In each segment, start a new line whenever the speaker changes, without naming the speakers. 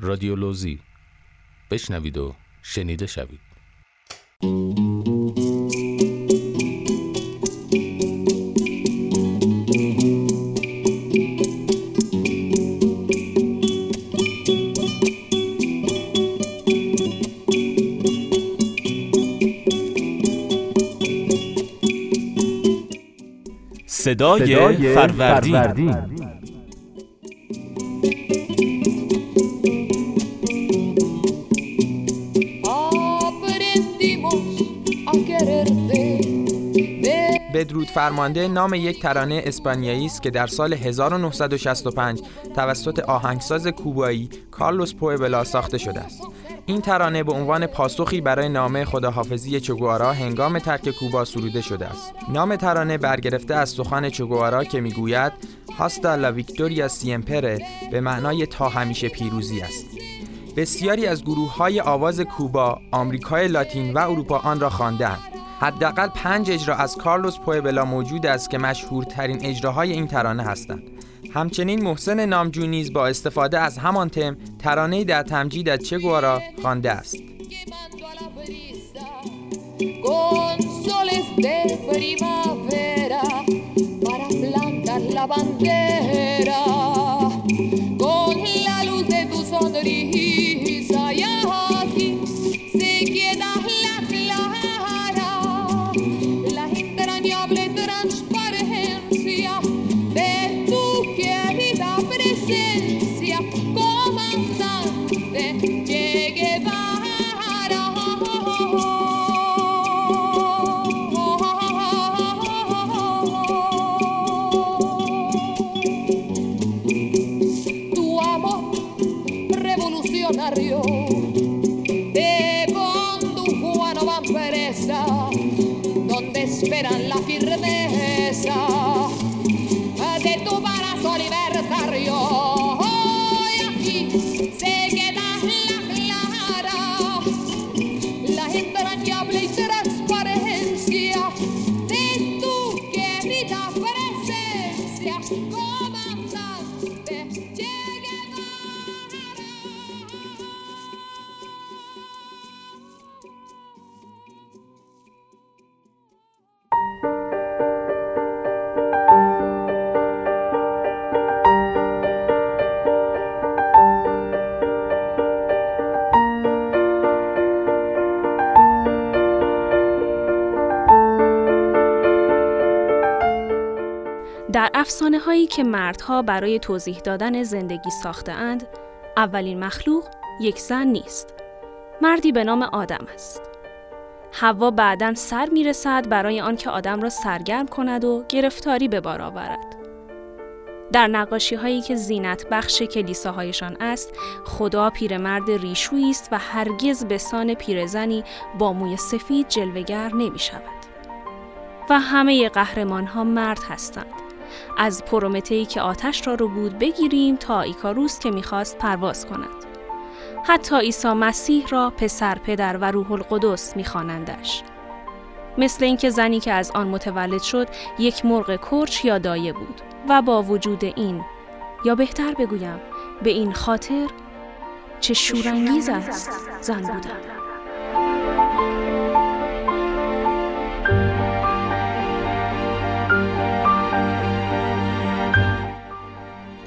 رادیولوژی بشنوید و شنیده شوید.
صدای, فروردین.
بدرود فرمانده نام یک ترانه اسپانیایی است که در سال 1965 توسط آهنگساز کوبایی کارلوس پوئبلا ساخته شده است. این ترانه به عنوان پاسخی برای نامه خداحافظی چگوارا هنگام ترک کوبا سروده شده است. نام ترانه برگرفته از سخن چگوارا که می‌گوید هاستا لا ویکتوریا سیمپره به معنای تا همیشه پیروزی است. بسیاری از گروه های آواز کوبا، آمریکای لاتین و اروپا آن را خواندند. حداقل پنج اجرا از کارلوس پوئبلا موجود است که مشهورترین اجراهای این ترانه هستند. همچنین محسن نامجو نیز با استفاده از همان تم ترانه در تمجید از چگوارا خوانده است.
la firmeza de tu brazo libertario. افسانه هایی که مردها برای توضیح دادن زندگی ساخته اند، اولین مخلوق یک زن نیست. مردی به نام آدم است. حوا بعدا سر می رسد برای آنکه آدم را سرگرم کند و گرفتاری به بار آورد. در نقاشی هایی که زینت بخش کلیساهایشان است، خدا پیرمرد ریشویی است و هرگز به سان پیرزنی با موی سفید جلوگر نمی شود. و همه قهرمان ها مرد هستند. از پرومتهی که آتش را رو بود بگیریم تا ایکاروس که می‌خواست پرواز کند. حتی عیسی مسیح را پسر پدر و روح القدس میخوانندش. مثل اینکه زنی که از آن متولد شد یک مرغ کرچ یا دایه بود و با وجود این یا بهتر بگویم به این خاطر چه شورانگیز است زن بودن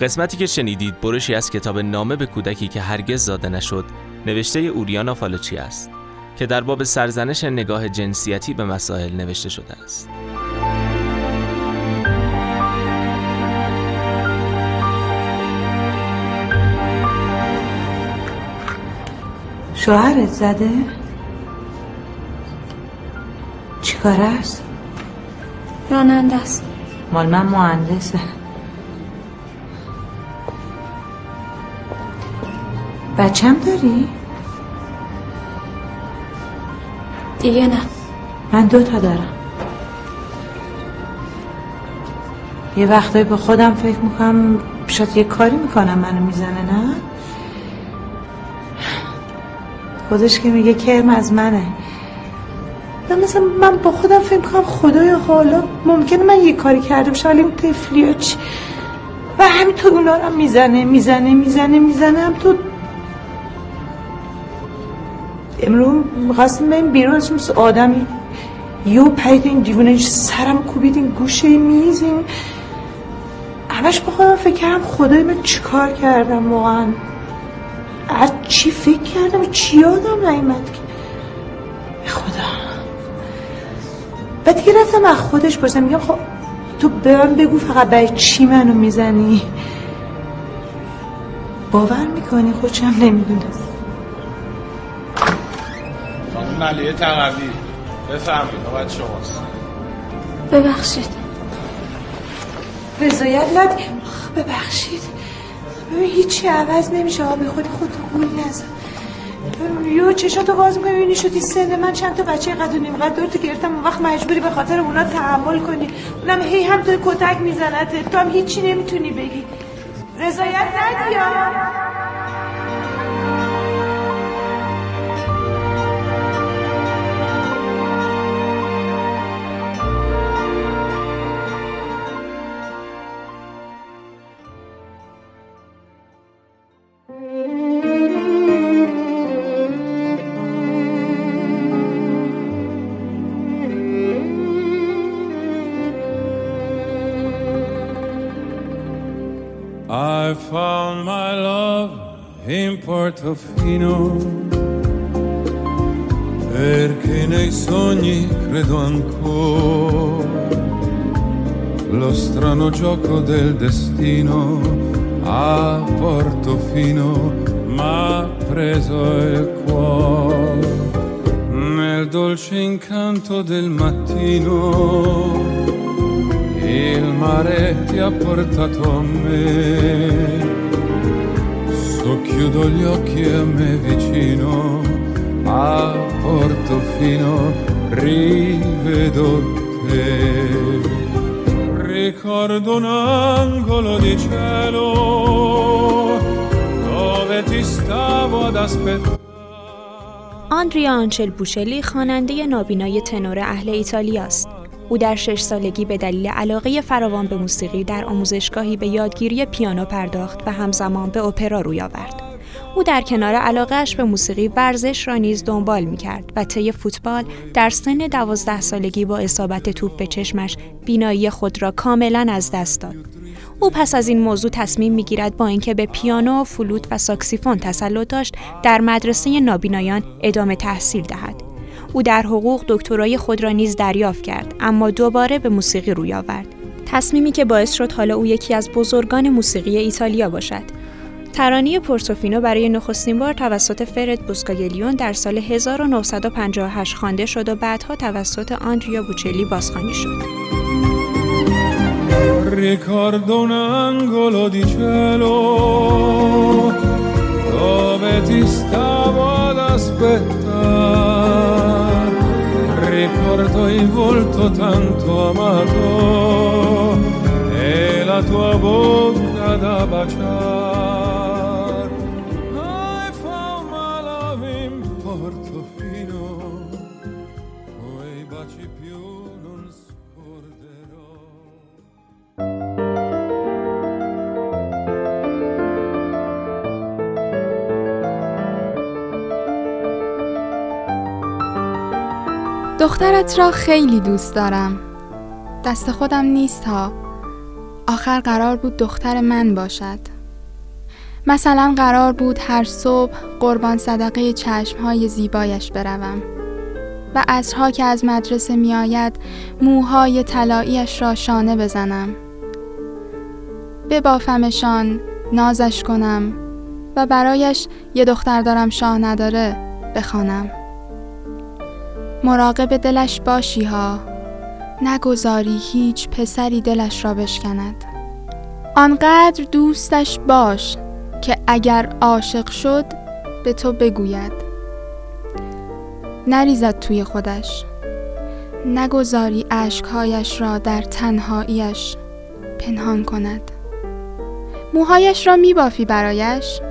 قسمتی که شنیدید برشی از کتاب نامه به کودکی که هرگز زاده نشد نوشته اوریانا فالوچی است که در باب سرزنش نگاه جنسیتی به مسائل نوشته شده است.
شوهرت زده؟ چیکار است؟
راننده است
مال من مهندسه بچم داری؟
دیگه نه.
من دو تا دارم. یه وقتایی به خودم فکر می‌کنم شاید یه کاری می‌کنم منو می‌زنه نه؟ خودش که میگه کرم از منه. و مثلا من با خودم فکر کنم خدایا حالا ممکنه من یه کاری کرده باشم ولی اون تفلی و همینطور اونا رو می‌زنه می‌زنه می‌زنه می‌زنه هم تو امرو می‌خواستیم بریم بیرون مثل آدمی یو پرید این دیوونه سرم کوبید این گوشه میز این همش با خودم فکر کردم خدای من چیکار کردم واقعا. از چی فکر کردم چی یادم نیمد که. خدا. بعد دیگه رفتم از خودش پرسم میگم خب تو به من بگو فقط برای چی منو می‌زنی؟ باور می‌کنی؟ خودشم نمی‌دونم
خانم ملیه تقوی. بفرمایید نوبت شماست.
ببخشید.
رضایت ندی؟ ببخشید. ببین هیچی عوض نمیشه. به خود خود گول نزن. یو چشاتو باز می‌کنی. ببینی شدی سن من چند تا بچه قد و نیم قد دور تو گرفتم. اون وقت مجبوری به خاطر اونا تحمل کنی. اونم هی هم تو کتک میزنته تو هم هیچی نمی‌تونی بگی. رضایت ندی
I found my love in Portofino perché nei sogni credo ancora. Lo strano gioco del destino a Portofino m'ha preso il cuore. Nel dolce incanto del mattino il mare ti ha portato a me. Socchiudo gli occhi e a me vicino, a Portofino rivedo te. Ricordo un angolo di cielo dove ti stavo ad aspettare.
آندریا آنچل بوشلی خواننده نابینای تنور اهل ایتالیا است. او در شش سالگی به دلیل علاقه فراوان به موسیقی در آموزشگاهی به یادگیری پیانو پرداخت و همزمان به اپرا روی آورد. او در کنار علاقهش به موسیقی ورزش را نیز دنبال می کرد و طی فوتبال در سن دوازده سالگی با اصابت توپ به چشمش بینایی خود را کاملا از دست داد. او پس از این موضوع تصمیم می‌گیرد با اینکه به پیانو، فلوت و ساکسیفون تسلط داشت در مدرسه نابینایان ادامه تحصیل دهد. او در حقوق دکترای خود را نیز دریافت کرد اما دوباره به موسیقی روی آورد. تصمیمی که باعث شد حالا او یکی از بزرگان موسیقی ایتالیا باشد. ترانه پورتوفینو برای نخستین بار توسط فرد بوسکاگلیون در سال 1958 خوانده شد و بعدها توسط آندریا بوچلی بازخوانی شد.
Ricordo un angolo di cielo dove ti stavo ad aspettare. Ricordo il volto tanto amato e la tua bocca da baciare.
دخترت را خیلی دوست دارم. دست خودم نیست ها. آخر قرار بود دختر من باشد. مثلا قرار بود هر صبح قربان صدقه چشمهای زیبایش بروم و عصرها که از مدرسه می آید موهای طلاییش را شانه بزنم. ببافمشان نازش کنم و برایش یه دختر دارم شاه نداره بخوانم. مراقب دلش باشی ها. نگذاری هیچ پسری دلش را بشکند. آنقدر دوستش باش که اگر عاشق شد به تو بگوید. نریزد توی خودش. نگذاری اشکهایش را در تنهاییش پنهان کند. موهایش را میبافی برایش.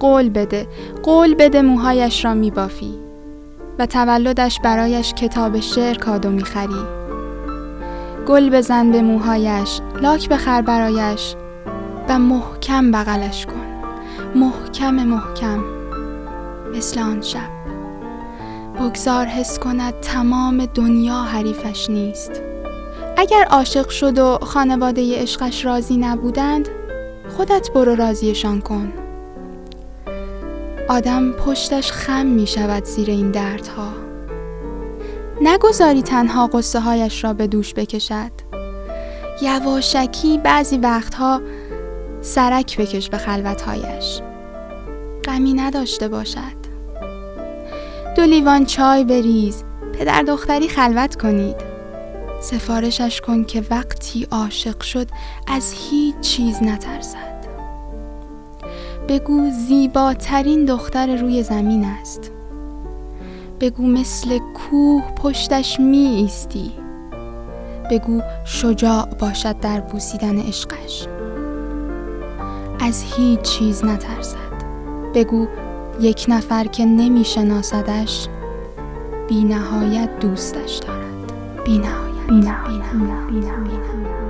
قول بده. قول بده موهایش را میبافی. و تولدش برایش کتاب شعر کادو می‌خری گل بزن به موهایش لاک بخر برایش و محکم بغلش کن. محکم محکم. مثل آن شب. بگذار حس کند تمام دنیا حریفش نیست. اگر عاشق شد و خانواده عشقش راضی نبودند خودت برو راضیشان کن. آدم پشتش خم می شود زیر این دردها. نگذاری تنها قصه هایش را به دوش بکشد. یواشکی بعضی وقتها سرک بکش به خلوتهایش. غمی نداشته باشد. دو لیوان چای بریز. پدر دختری خلوت کنید. سفارشش کن که وقتی عاشق شد از هیچ چیز نترسد. بگو زیباترین دختر روی زمین است بگو مثل کوه پشتش می ایستی بگو شجاع باشد در بوسیدن عشقش از هیچ چیز نترسد بگو یک نفر که نمی شناسدش بی نهایت دوستش دارد بی نهایت, بی نهایت. بی نهایت. بی نهایت.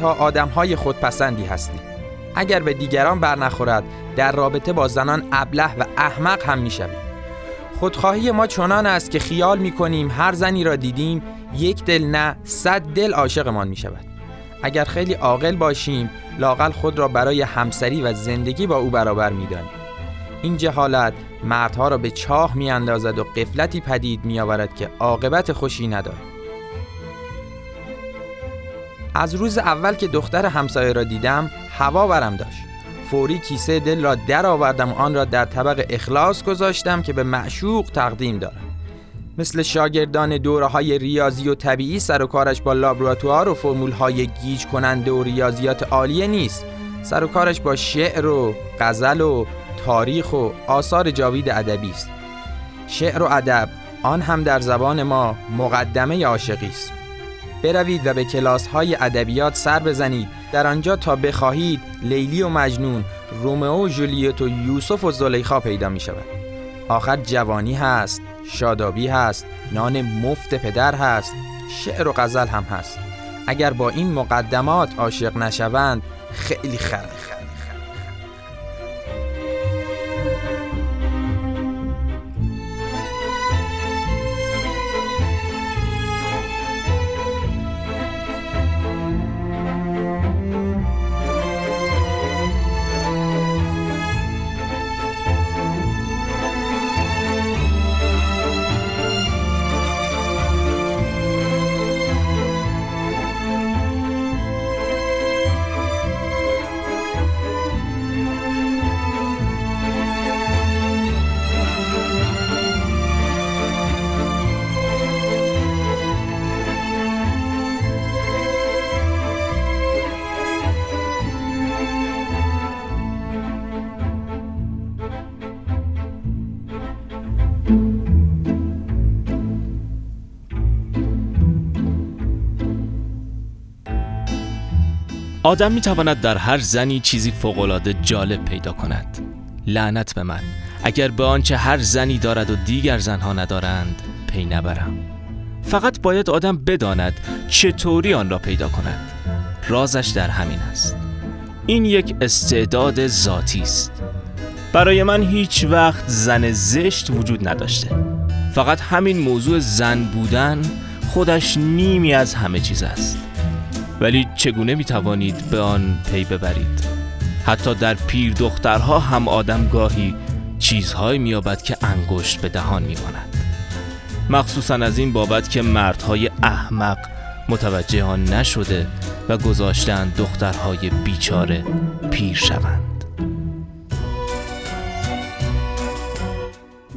مردها آدمهای خودپسندی هستیم اگر به دیگران برنخورد در رابطه با زنان ابله و احمق هم می‌شویم خودخواهی ما چنان است که خیال می‌کنیم هر زنی را دیدیم یک دل نه صد دل عاشقمان می‌شود. اگر خیلی عاقل باشیم لاقل خود را برای همسری و زندگی با او برابر می‌دانیم. این جهالت مردها را به چاه میاندازد و قفلتی پدید میآورد که عاقبت خوشی ندارد. از روز اول که دختر همسایه را دیدم هوا برم داشت. فوری کیسه دل را در آوردم و آن را در طبق اخلاص گذاشتم که به معشوق تقدیم دارم. مثل شاگردان دوره های ریاضی و طبیعی سر و کارش با لابراتوار و فرمول های گیج کننده و ریاضیات عالیه نیست. سر و کارش با شعر و غزل و تاریخ و آثار جاوید ادبی است. شعر و ادب آن هم در زبان ما مقدمه عاشقی است. بروید و به کلاس های ادبیات سر بزنید. در آنجا تا بخواهید لیلی و مجنون رومئو و جولیت و یوسف و زلیخا پیدا می شود آخر جوانی هست شادابی هست نان مفت پدر هست شعر و غزل هم هست. اگر با این مقدمات عاشق نشوند خیلی خره.
آدم می تواند در هر زنی چیزی فوقالعاده جالب پیدا کند. لعنت به من. اگر به آنچه هر زنی دارد و دیگر زنها ندارند پی نبرم. فقط باید آدم بداند چطوری آن را پیدا کند. رازش در همین است. این یک استعداد ذاتی است. برای من هیچ وقت زن زشت وجود نداشته. فقط همین موضوع زن بودن خودش نیمی از همه چیز است. ولی چگونه می توانید به آن پی ببرید؟ حتی در پیر دخترها هم آدم گاهی چیزهایی مییابد که انگشت به دهان میماند. مخصوصا از این بابت که مردهای احمق متوجه آن نشده و گذاشتن دخترهای بیچاره پیر شوند.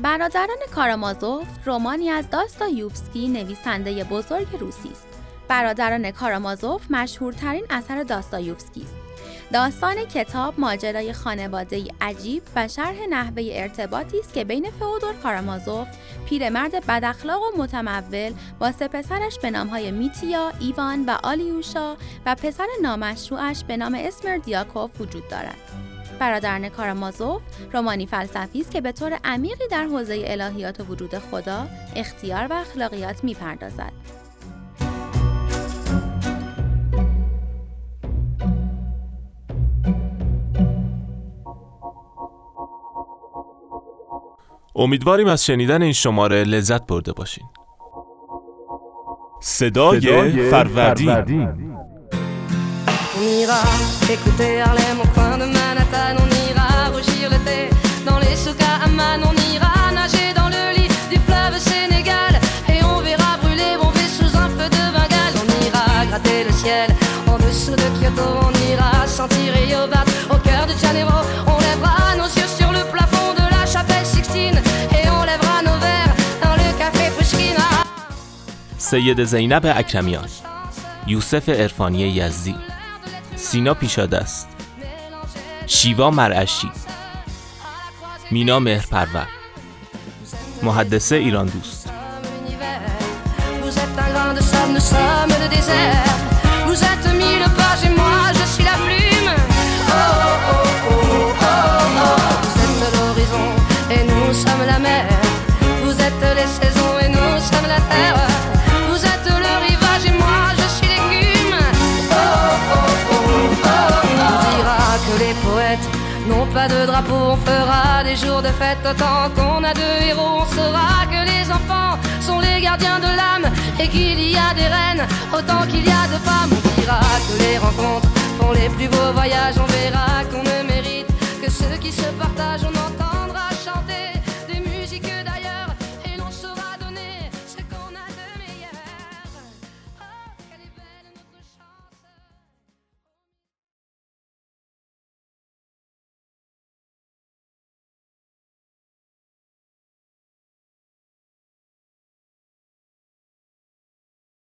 برادران کارامازوف رمانی از داستایوفسکی نویسنده بزرگ روسی است. برادران کارامازوف مشهورترین اثر داستایوفسکی است. داستان کتاب ماجرای خانواده عجیب و شرح نحوه ارتباطی است که بین فئودور کارامازوف پیرمرد بداخلاق و متمول با سه پسرش به نامهای میتیا، ایوان و آلیوشا و پسر نامشروعش به نام اسمر دیاکوف وجود دارد. برادران کارامازوف رومانی فلسفی است که به طور عمیقی در حوزه الهیات و وجود خدا، اختیار و اخلاقیات می‌پردازد.
امیدواریم از شنیدن این شماره لذت برده باشین صدای, صدای فروردین, فروردین. On ira écouter Harlem au coin de Manhattan, on ira rougir le thé dans les souks à Amman, on ira nager dans le lit du fleuve Sénégal et on verra brûler bomber sous un feu de Bengale. On ira gratter le ciel en dessous de Kyoto, on سید زینب اکرمیان یوسف عرفانی یزدی سینا پیشاده است شیوا مرعشی مینا مهرپرور محدثه ایران دوست.
Non de drapeau, on fera des jours de fête autant qu'on a deux héros. On saura que les enfants sont les gardiens de l'âme et qu'il y a des reines autant qu'il y a de femmes. On dira que les rencontres font les plus beaux voyages. On verra qu'on ne mérite que ceux qui se partagent. On entend